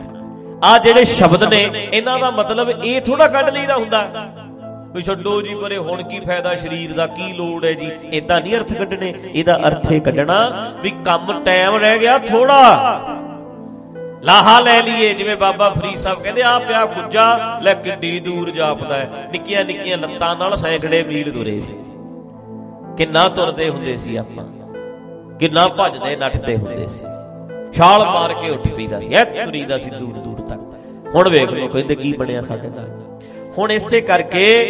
ਆ ਜਿਹੜੇ ਸ਼ਬਦ ਨੇ, ਇਹਨਾਂ ਦਾ ਮਤਲਬ ਇਹ ਥੋੜਾ ਕੱਢ ਲਈਦਾ ਹੁੰਦਾ। ਵੀ ਛੱਡੋ ਜੀ ਪਰੇ, ਹੁਣ ਕੀ ਫਾਇਦਾ ਸਰੀਰ ਦਾ, ਕੀ ਲੋੜ ਹੈ ਜੀ? ਇਦਾਂ ਨਹੀਂ ਅਰਥ ਕੱਢਣੇ। ਇਹਦਾ ਅਰਥ ਇਹ ਕੱਢਣਾ ਵੀ ਕੰਮ ਟਾਈਮ ਰਹਿ ਗਿਆ ਥੋੜਾ ਲਾਹਾ ਲੈ ਲਈਏ, ਜਿਵੇਂ ਬਾਬਾ ਫਰੀਦ ਸਾਹਿਬ ਕਹਿੰਦੇ ਆ ਪਿਆ ਗੁੱਜਾ, ਲੈ ਕਿੱਡੀ ਦੂਰ ਜਾਪਦਾ ਹੈ। ਨਿੱਕੀਆਂ ਨਿੱਕੀਆਂ ਲੱਤਾਂ ਨਾਲ ਸੈਂਕੜੇ ਮੀਲ ਤੁਰੇ ਸੀ। ਕਿੰਨਾ ਤੁਰਦੇ ਹੁੰਦੇ ਸੀ ਆਪਾਂ। ਕਿੰਨਾ ਭੱਜਦੇ, ਨੱਠਦੇ ਹੁੰਦੇ ਸੀ। ਛਾਲ ਮਾਰ ਕੇ ਉੱਠ ਪਈਦਾ ਸੀ। ਐ ਤੁਰੀਦਾ ਸੀ ਦੂਰ ਦੂਰ ਤੱਕ। ਹੁਣ ਵੇਖ ਲਓ ਕਹਿੰਦੇ ਕੀ ਬਣਿਆ ਸਾਡੇ ਨਾਲ। ਹੁਣ ਇਸੇ ਕਰਕੇ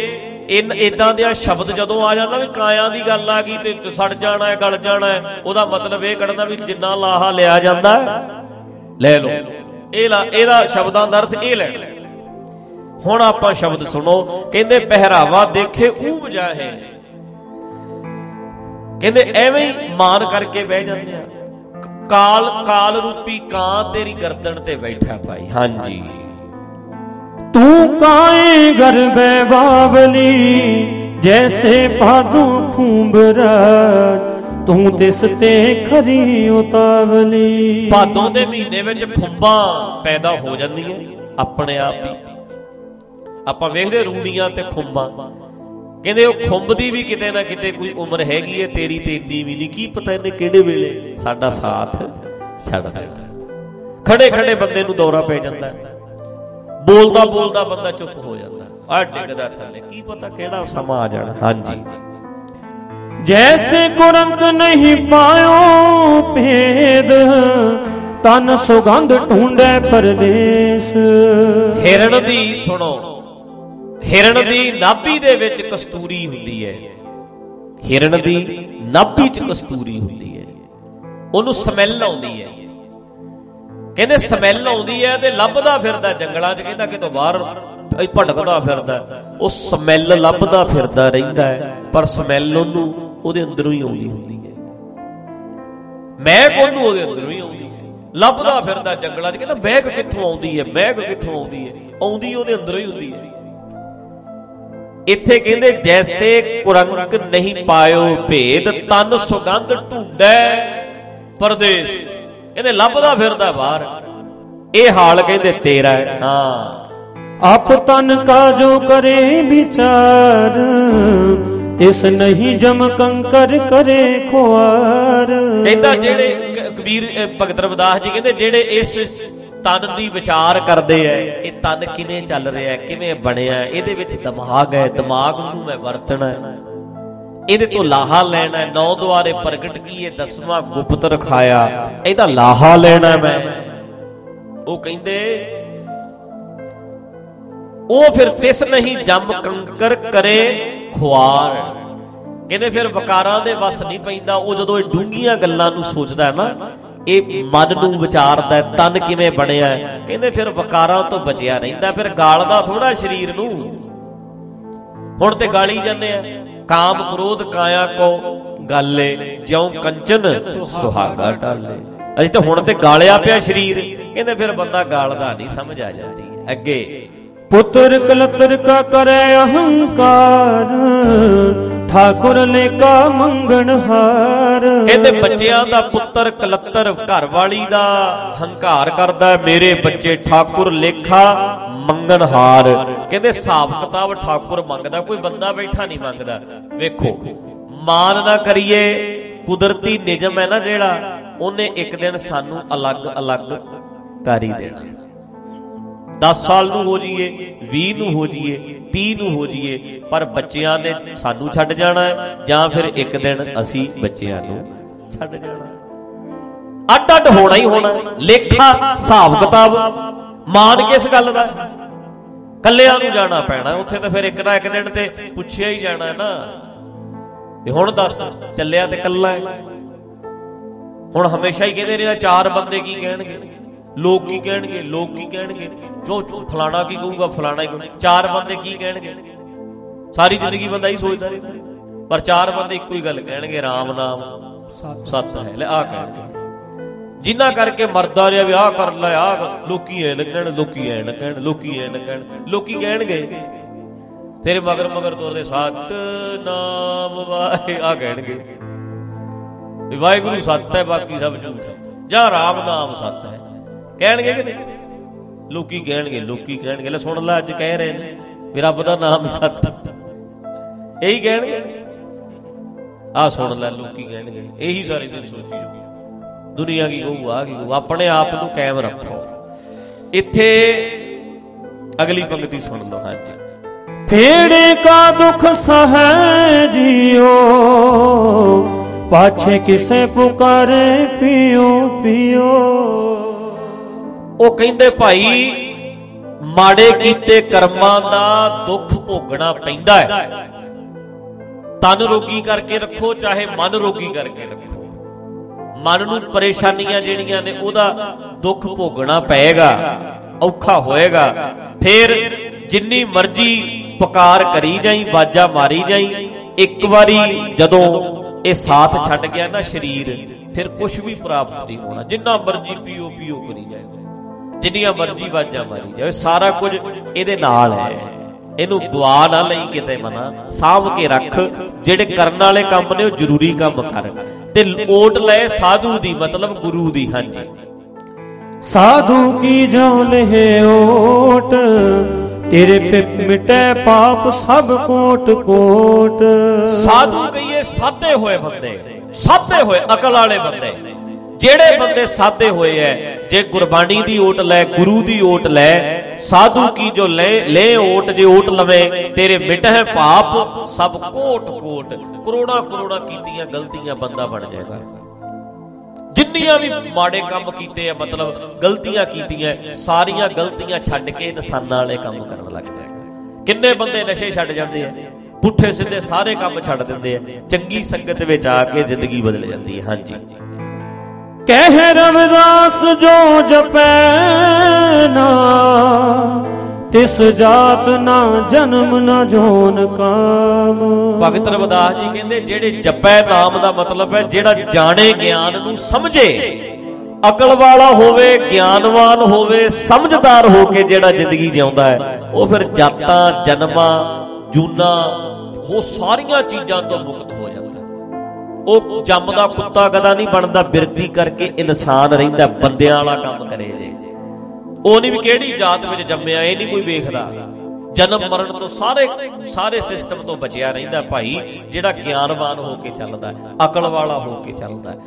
ਇਨ ਇਦਾਂ ਦੇ ਸ਼ਬਦ ਜਦੋਂ ਆ ਜਾਂਦਾ ਵੀ ਕਾਇਆ ਦੀ ਗੱਲ ਆ ਗਈ ਤੇ ਸੜ ਜਾਣਾ ਹੈ, ਗਲ ਜਾਣਾ ਹੈ, ਉਹਦਾ ਮਤਲਬ ਇਹ ਕੱਢਣਾ ਵੀ ਜਿੰਨਾ ਲਾਹਾ ਲਿਆ ਜਾਂਦਾ ਲੈ ਲਓ। ਇਹ ਲਾ ਇਹਦਾ ਸ਼ਬਦਾਂ ਦਾ ਅਰਥ ਇਹ ਲੈਣਾ। ਹੁਣ ਆਪਾਂ ਸ਼ਬਦ ਸੁਣੋ। ਕਹਿੰਦੇ, ਪਹਿਰਾਵਾ ਦੇਖੇ ਊਬ ਜਾਹੇ। ਕਹਿੰਦੇ, ਐਵੇਂ ਹੀ ਮਾਨ ਕਰਕੇ ਬਹਿ ਜਾਂਦੇ ਆ। ਕਾਲ ਕਾਲ ਰੂਪੀ ਕਾਂ ਤੇਰੀ ਗਰਦਨ ਤੇ ਬੈਠਾ ਭਾਈ। ਹਾਂਜੀ। ਤੂੰ ਕਾਏ ਗਰਬੇ ਬਾਵਲੀ? ਜੈਸੇ ਭਾਦੂ ਖੂੰਬਰਾ ਤੂੰ ਤਿਸ ਤੇ ਖਰੀ ਉਤਾਵਲੀ। ਭਾਦੋਂ ਦੇ ਮਹੀਨੇ ਵਿੱਚ ਖੁੰਬਾਂ ਪੈਦਾ ਹੋ ਜਾਂਦੀਆਂ, ਆਪਣੇ ਆਪ ਹੀ। ਆਪਾਂ ਵੇਖਦੇ ਰੂੜੀਆਂ ਤੇ ਖੁੰਬਾਂ। ਕਹਿੰਦੇ ਉਹ ਖੁੰਬ ਦੀ ਵੀ ਕਿਤੇ ਨਾ ਕਿਤੇ ਕੋਈ ਉਮਰ ਹੈਗੀ ਹੈ, ਤੇਰੀ ਤੇ ਇੰਨੀ ਵੀ ਨਹੀਂ। ਕੀ ਪਤਾ ਇਹਨੇ ਕਿਹੜੇ ਵੇਲੇ ਸਾਡਾ ਸਾਥ ਛੱਡ ਦੇਣਾ ਖੜੇ ਖੜੇ ਬੰਦੇ ਨੂੰ ਦੌਰਾ ਪੈ ਜਾਂਦਾ ਬੋਲਦਾ ਬੋਲਦਾ ਬੰਦਾ ਚੁੱਪ ਹੋ ਜਾਂਦਾ ਆ ਡਿੱਗਦਾ ਥੱਲੇ। ਕੀ ਪਤਾ ਕਿਹੜਾ ਸਮਾਂ ਆ ਜਾਣਾ। ਹਾਂਜੀ। ਜੈਸੇ ਕੁਰੰਕ ਨਹੀਂ ਪਾਇਓ ਭੇਦ ਤਨ ਸੁਗੰਧ ਢੂੰਡੇ ਪਰਦੇਸ ਹਿਰਣ ਦੀ ਸੁਣੋ ਹਿਰਣ ਦੀ ਨਾਭੀ ਦੇ ਵਿੱਚ ਕਸਤੂਰੀ ਹੁੰਦੀ ਹੈ ਹਿਰਣ ਦੀ ਨਾਭੀ 'ਚ ਕਸਤੂਰੀ ਹੁੰਦੀ ਹੈ ਉਹਨੂੰ ਸਮੈਲ ਆਉਂਦੀ ਹੈ ਕਹਿੰਦੇ ਸਮੈਲ ਆਉਂਦੀ ਹੈ ਤੇ ਲੱਭਦਾ ਫਿਰਦਾ ਜੰਗਲਾਂ 'ਚ ਕਹਿੰਦਾ ਕਿਤੋਂ ਬਾਹਰ ਭਟਕਦਾ ਫਿਰਦਾ ਉਹ ਸਮੈਲ ਲੱਭਦਾ ਫਿਰਦਾ ਰਹਿੰਦਾ ਹੈ ਪਰ ਸਮੈਲ ਉਹਨੂੰ ਉਹਦੇ ਅੰਦਰੋਂ ਹੀ ਆਉਂਦੀ ਹੁੰਦੀ ਹੈ। ਮਹਿਕ ਉਹਨੂੰ ਉਹਦੇ ਅੰਦਰੋਂ ਹੀ ਆਉਂਦੀ ਹੈ। ਲੱਭਦਾ ਫਿਰਦਾ ਜੰਗਲਾਂ 'ਚ, ਕਹਿੰਦਾ ਮਹਿਕ ਕਿੱਥੋਂ ਆਉਂਦੀ ਹੈ, ਮਹਿਕ ਕਿੱਥੋਂ ਆਉਂਦੀ ਹੈ? ਆਉਂਦੀ ਉਹਦੇ ਅੰਦਰੋਂ ਹੀ ਹੁੰਦੀ ਹੈ। ਇੱਥੇ ਕਹਿੰਦੇ, ਜੈਸੇ ਕੁਰੰਕ ਨਹੀਂ ਪਾਇਓ ਭੇਦ, ਤਨ ਸੁਗੰਧ ਢੂੰਡੈ ਪਰਦੇਸ਼। ਕਹਿੰਦੇ, ਲੱਭਦਾ ਫਿਰਦਾ ਬਾਹਰ। ਇਹ ਹਾਲ ਕਹਿੰਦੇ, ਤੇਰਾ ਹੈ। ਹਾਂ। ਆਪ ਤਨ ਕਾ ਜੋ ਕਰੇ ਵਿਚਾਰ ਤਿਸ ਨਹੀਂ ਜਮ ਕੰਕਰ ਕਰੇ ਖੁਆਰ। ਕਹਿੰਦਾ ਜਿਹੜੇ ਕਬੀਰ ਭਗਤ ਰਵਿਦਾਸ ਜੀ ਕਹਿੰਦੇ, ਜਿਹੜੇ ਇਸ ਤਨ ਦੀ ਵਿਚਾਰ ਕਰਦੇ ਐ, ਇਹ ਤਨ ਕਿਵੇਂ ਚੱਲ ਰਿਹਾ, ਕਿਵੇਂ ਬਣਿਆ, ਇਹਦੇ ਵਿੱਚ ਦਿਮਾਗ ਹੈ ਦਿਮਾਗ ਨੂੰ ਮੈਂ ਵਰਤਣਾ ਇਹਦੇ ਤੋਂ ਲਾਹਾ ਲੈਣਾ ਨੌ ਦੁਆਰੇ ਪ੍ਰਗਟ ਕੀਏ, ਦਸਵਾਂ ਗੁਪਤ ਰਖਾਇਆ, ਇਹਦਾ ਲਾਹਾ ਲੈਣਾ ਮੈਂ। ਉਹ ਕਹਿੰਦੇ ਉਹ ਫਿਰ ਤਿਸ ਨਹੀਂ ਜੰਮ ਕੰਕਰ ਕਰੇ ਖੁਆਰ। ਕਹਿੰਦੇ ਫਿਰ ਵਕਾਰਾਂ ਦੇ ਵਸ ਨਹੀਂ ਪੈਂਦਾ, ਉਹ ਜਦੋਂ ਇਹ ਡੂੰਗੀਆਂ ਗੱਲਾਂ ਨੂੰ ਸੋਚਦਾ ਹੈ ਨਾ, ਇਹ ਮਨ ਨੂੰ ਵਿਚਾਰਦਾ ਤਨ ਕਿਵੇਂ ਬਣਿਆ ਕਹਿੰਦੇ ਫਿਰ ਵਕਾਰਾਂ ਤੋਂ ਬਚਿਆ ਰਹਿੰਦਾ, ਫਿਰ ਗਾਲਦਾ ਥੋੜਾ ਸਰੀਰ ਨੂੰ। ਹੁਣ ਤੇ ਗਾਲੀ ਜਾਂਦੇ ਆ, ਕਾਮ ਕ੍ਰੋਧ ਕਾਇਆ ਕੋ ਗਾਲੇ, ਜਿਉ ਕੰਚਨ ਸੁਹਾਗਾ ਟਾਲੇ। ਅਜੇ ਤਾਂ ਹੁਣ ਤੇ ਗਾਲਿਆ ਪਿਆ ਸਰੀਰ। ਕਹਿੰਦੇ ਫਿਰ ਬੰਦਾ ਗਾਲਦਾ ਨਹੀਂ, ਸਮਝ ਆ ਜਾਂਦੀ ਅੱਗੇ ਪੁੱਤਰ ਕਲਤਰ ਕਾ ਕਰੇ ਅਹੰਕਾਰ, ਠਾਕੁਰ ਨੇ ਕਾ ਮੰਗਣ ਹਾਰ। ਕਹਿੰਦੇ ਬੱਚਿਆਂ ਦਾ ਪੁੱਤਰ ਕਲਤਰ ਘਰ ਵਾਲੀ ਦਾ ਹੰਕਾਰ ਕਰਦਾ ਮੇਰੇ ਬੱਚੇ ਠਾਕੁਰ ਲੇਖਾ ਮੰਗਣ ਹਾਰ। ਕਹਿੰਦੇ ਹਿਸਾਬ ਕਿਤਾਬ ਠਾਕੁਰ ਮੰਗਦਾ, ਕੋਈ ਬੰਦਾ ਬੈਠਾ ਨਹੀਂ ਮੰਗਦਾ। ਵੇਖੋ, ਮਾਨ ਨਾ ਕਰੀਏ, ਕੁਦਰਤੀ ਨਿਜਮ ਹੈ ਨਾ ਜਿਹੜਾ, ਉਹਨੇ ਇੱਕ ਦਿਨ ਸਾਨੂੰ ਅਲੱਗ-ਅਲੱਗ ਕਰ ਹੀ ਦੇਣਾ। 10 ਸਾਲ ਨੂੰ ਹੋ ਜਾਈਏ 20 ਨੂੰ ਹੋ ਜਾਈਏ 30 ਨੂੰ ਹੋ ਜਾਈਏ, ਪਰ ਬੱਚਿਆਂ ਨੇ ਸਾਨੂੰ ਛੱਡ ਜਾਣਾ ਹੈ, ਜਾਂ ਫਿਰ ਇੱਕ ਦਿਨ ਅਸੀਂ ਬੱਚਿਆਂ ਨੂੰ ਛੱਡ ਜਾਣਾ ਅੱਡ ਅੱਡ ਹੋਣਾ ਹੀ ਹੋਣਾ ਲੇਖਾ, ਹਿਸਾਬ ਕਿਤਾਬ ਮਾਨ ਕਿਸ ਗੱਲ ਦਾ? ਕੱਲਿਆਂ ਨੂੰ ਜਾਣਾ ਪੈਣਾ, ਉੱਥੇ ਤਾਂ ਫਿਰ ਇੱਕ ਨਾ ਇੱਕ ਦਿਨ ਤੇ ਪੁੱਛਿਆ ਹੀ ਜਾਣਾ ਨਾ। ਤੇ ਹੁਣ ਦੱਸ, ਚੱਲਿਆ ਤੇ ਕੱਲਾ ਹੈ। ਹੁਣ ਹਮੇਸ਼ਾ ਹੀ ਕਹਿੰਦੇ ਨੇ, ਚਾਰ ਬੰਦੇ ਕੀ ਕਹਿਣਗੇ? ਲੋਕ ਕੀ ਕਹਿਣਗੇ? ਲੋਕ ਕੀ ਕਹਿਣਗੇ? ਜੋ ਫਲਾਣਾ ਕੀ ਕਹੂਗਾ, ਫਲਾਣਾ ਹੀ ਚਾਰ ਬੰਦੇ ਕੀ ਕਹਿਣਗੇ? ਸਾਰੀ ਜ਼ਿੰਦਗੀ ਬੰਦਾ ਹੀ ਸੋਚਦਾ ਰਹਿੰਦਾ ਪਰ ਚਾਰ ਬੰਦੇ ਇੱਕੋ ਹੀ ਗੱਲ ਕਹਿਣਗੇ, ਰਾਮ ਨਾਮ। ਸਤ ਹੈ। ਲੈ ਆ ਕਹਿ ਜਿੰਨਾ ਕਰਕੇ ਮਰਦਾ ਰਿਹਾ ਵਿਆਹ ਕਰ ਲੈ ਆ ਲੋਕੀ ਐ ਲੱਗਣ ਲੋਕੀ ਐ ਨਾ ਕਹਿਣ, ਲੋਕੀ ਐ ਨਾ ਕਹਿਣ। ਲੋਕੀ ਕਹਿਣਗੇ। ਤੇਰੇ ਮਗਰ ਮਗਰ ਤੁਰਦੇ ਸਤ ਨਾਮ ਵਾਹਿ ਆ ਕਹਿਣਗੇ। ਵੀ ਵਾਹਿਗੁਰੂ ਸੱਤ ਹੈ, ਬਾਕੀ ਸਭ ਝੂਠ ਹੈ। ਜਾਂ ਰਾਮ ਨਾਮ ਸੱਤ ਹੈ। ਕਹਿਣਗੇ ਕਿ ਨਹੀਂ? ਲੋਕੀ ਕਹਿਣਗੇ ਲੋਕੀ ਕਹਿਣਗੇ। ਲੈ ਸੁਣ ਲੈ, ਅੱਜ ਕਹਿ ਰਹੇ ਨੇ ਵੀ ਰੱਬ ਦਾ ਨਾਮ ਹੀ ਸੱਤ ਹੈ ਇਹੀ ਕਹਿਣਗੇ? ਆ ਸੁਣ ਲੈ, ਲੋਕੀ ਕਹਿਣਗੇ। ਇਹੀ ਸਾਰੇ ਦਿਨ ਸੋਚੀ ਜੋ ਦੁਨੀਆ ਕੀ ਕਹੂ ਆ ਕੀ ਕਹੂ ਆਪਣੇ ਆਪ ਨੂੰ ਕਾਇਮ ਰੱਖੋ। ਇੱਥੇ ਅਗਲੀ ਪੰਕਤੀ ਸੁਣ ਲਓ ਹਾਂਜੀ ਫੇੜੇ ਕਾ ਦੁਖ ਸਹੈ ਜੀਓ ਪਾਛੇ ਕਿਸੇ ਪੁਕਾਰੇ ਪਿਓ ਪਿਓ ਉਹ ਕਹਿੰਦੇ ਭਾਈ ਮਾੜੇ ਕੀਤੇ ਕਰਮਾਂ ਦਾ ਦੁੱਖ ਭੋਗਣਾ ਪੈਂਦਾ ਹੈ। ਤਨ ਰੋਗੀ ਕਰਕੇ ਰੱਖੋ ਚਾਹੇ ਮਨ ਰੋਗੀ ਕਰਕੇ ਰੱਖੋ। ਮਨ ਨੂੰ ਪਰੇਸ਼ਾਨੀਆਂ ਜਿਹੜੀਆਂ ਨੇ ਉਹਦਾ ਦੁੱਖ ਭੋਗਣਾ ਪਏਗਾ ਔਖਾ ਹੋਏਗਾ। ਫਿਰ ਜਿੰਨੀ ਮਰਜ਼ੀ ਪੁਕਾਰ ਕਰੀ ਜਾਈ ਬਾਜਾ ਮਾਰੀ ਜਾਈ ਇੱਕ ਵਾਰੀ ਜਦੋਂ ਇਹ ਸਾਥ ਛੱਡ ਗਿਆ ਨਾ ਸਰੀਰ ਫਿਰ ਕੁਝ ਵੀ ਪ੍ਰਾਪਤ ਨਹੀਂ ਹੋਣਾ। ਜਿੰਨਾ ਮਰਜ਼ੀ ਪੀਓ ਪੀਓ ਕਰੀ ਜਾਏ ਜਿੰਨੀਆਂ ਮਰਜ਼ੀ ਬਾਜਾਂ ਮਾਰੀ ਜਾਏ ਸਾਰਾ ਕੁਝ ਇਹਦੇ ਨਾਲ ਹੈ। ਇਹਨੂੰ ਦੁਆ ਨਾ ਲਈ ਕਿਤੇ ਮਨਾ ਸਾਂਭ ਕੇ ਰੱਖ ਜਿਹੜੇ ਕਰਨ ਵਾਲੇ ਕੰਮ ਨੇ ਉਹ ਜ਼ਰੂਰੀ ਕੰਮ ਕਰ। ਤੇ ਓਟ ਲੈ ਸਾਧੂ ਦੀ ਮਤਲਬ ਗੁਰੂ ਦੀ ਹਾਂਜੀ। ਸਾਧੂ ਕੀ ਜੋ ਲਹਿ ਓਟ? ਤੇਰੇ ਪੇ ਮਿਟੇ ਪਾਪ ਸਭ ਕੋਟ ਕੋਟ। ਸਾਧੂ ਕਹੀਏ ਸਾਦੇ ਹੋਏ ਬੰਦੇ ਸਾਦੇ ਹੋਏ ਅਕਲ ਵਾਲੇ ਬੰਦੇ। ਜਿਹੜੇ ਬੰਦੇ ਸਾਦੇ ਹੋਏ ਐ, ਜੇ ਗੁਰਬਾਣੀ ਦੀ ਓਟ ਲੈ, ਗੁਰੂ ਦੀ ਓਟ ਲੈ, ਸਾਧੂ ਕੀ ਜੋ ਲੈ ਲੈ ਓਟ ਜੇ ਓਟ ਲਵੇ, ਤੇਰੇ ਮਿਟਹਿ ਪਾਪ, ਸਭ ਕੋਟ ਕੋਟ, ਕਰੋੜਾ ਕਰੋੜਾ ਕੀਤੀਆਂ ਗਲਤੀਆਂ ਬੰਦਾ ਬਣ ਜਾਏਗਾ। ਜਿੰਨੀਆਂ ਵੀ ਮਾੜੇ ਕੰਮ ਕੀਤੇ ਆ, ਮਤਲਬ ਗਲਤੀਆਂ ਕੀਤੀਆਂ, ਸਾਰੀਆਂ ਗਲਤੀਆਂ ਛੱਡ ਕੇ ਇਨਸਾਨਾਂ ਵਾਲੇ ਕੰਮ ਕਰਨ ਲੱਗ ਜਾਏਗਾ। ਕਿੰਨੇ ਬੰਦੇ ਨਸ਼ੇ ਛੱਡ ਜਾਂਦੇ ਆ, ਪੁੱਠੇ ਸਿੱਧੇ ਸਾਰੇ ਕੰਮ ਛੱਡ ਦਿੰਦੇ ਆ, ਚੰਗੀ ਸੰਗਤ ਵਿੱਚ ਆ ਕੇ ਜ਼ਿੰਦਗੀ ਬਦਲ ਜਾਂਦੀ ਹੈ, ਹਾਂਜੀ। ਕਹਿ ਰਵਿਦਾਸ ਜੋ ਜਪੈ ਨਾ, ਤਿਸ ਜਾਤ ਨਾ ਜਨਮ ਨਾ ਜੋਨ ਕਾਮ। ਭਗਤ ਰਵਿਦਾਸ ਜੀ ਕਹਿੰਦੇ, ਜਿਹੜੇ ਜਪੈ ਨਾਮ ਦਾ ਮਤਲਬ ਹੈ, ਜਿਹੜਾ ਜਾਣੇ ਗਿਆਨ ਨੂੰ ਸਮਝੇ। ਅਕਲ ਵਾਲਾ ਹੋਵੇ, ਗਿਆਨਵਾਨ ਹੋਵੇ, ਸਮਝਦਾਰ ਹੋ ਕੇ ਜਿਹੜਾ ਜ਼ਿੰਦਗੀ ਜਿਉਂਦਾ ਹੈ, ਉਹ ਫਿਰ ਜਾਤਾਂ, ਜਨਮਾਂ, ਜੂਨਾ, ਉਹ ਸਾਰੀਆਂ ਚੀਜ਼ਾਂ ਤੋਂ ਮੁਕਤ ਹੋ ਜਾਂਦਾ। ਉਹ ਜੰਮਦਾ ਕੁੱਤਾ ਗਦਾ ਨਹੀਂ ਬਣਦਾ, ਬਿਰਤੀ ਕਰਕੇ ਇਨਸਾਨ ਰਹਿੰਦਾ, ਬੰਦਿਆਂ ਵਾਲਾ ਕੰਮ ਕਰੇ ਜੇ। ਉਹ ਨਹੀਂ ਵੀ ਕਿਹੜੀ ਜਾਤ ਵਿੱਚ ਜੰਮਿਆ, ਇਹ ਨਹੀਂ ਕੋਈ ਵੇਖਦਾ। ਜਨਮ ਮਰਨ ਤੋਂ ਸਾਰੇ ਸਾਰੇ ਸਿਸਟਮ ਤੋਂ ਬਚਿਆ ਰਹਿੰਦਾ ਭਾਈ, ਜਿਹੜਾ ਗਿਆਨਵਾਨ ਹੋ ਕੇ ਚੱਲਦਾ ਅਕਲ ਵਾਲਾ ਹੋ ਕੇ ਚੱਲਦਾ।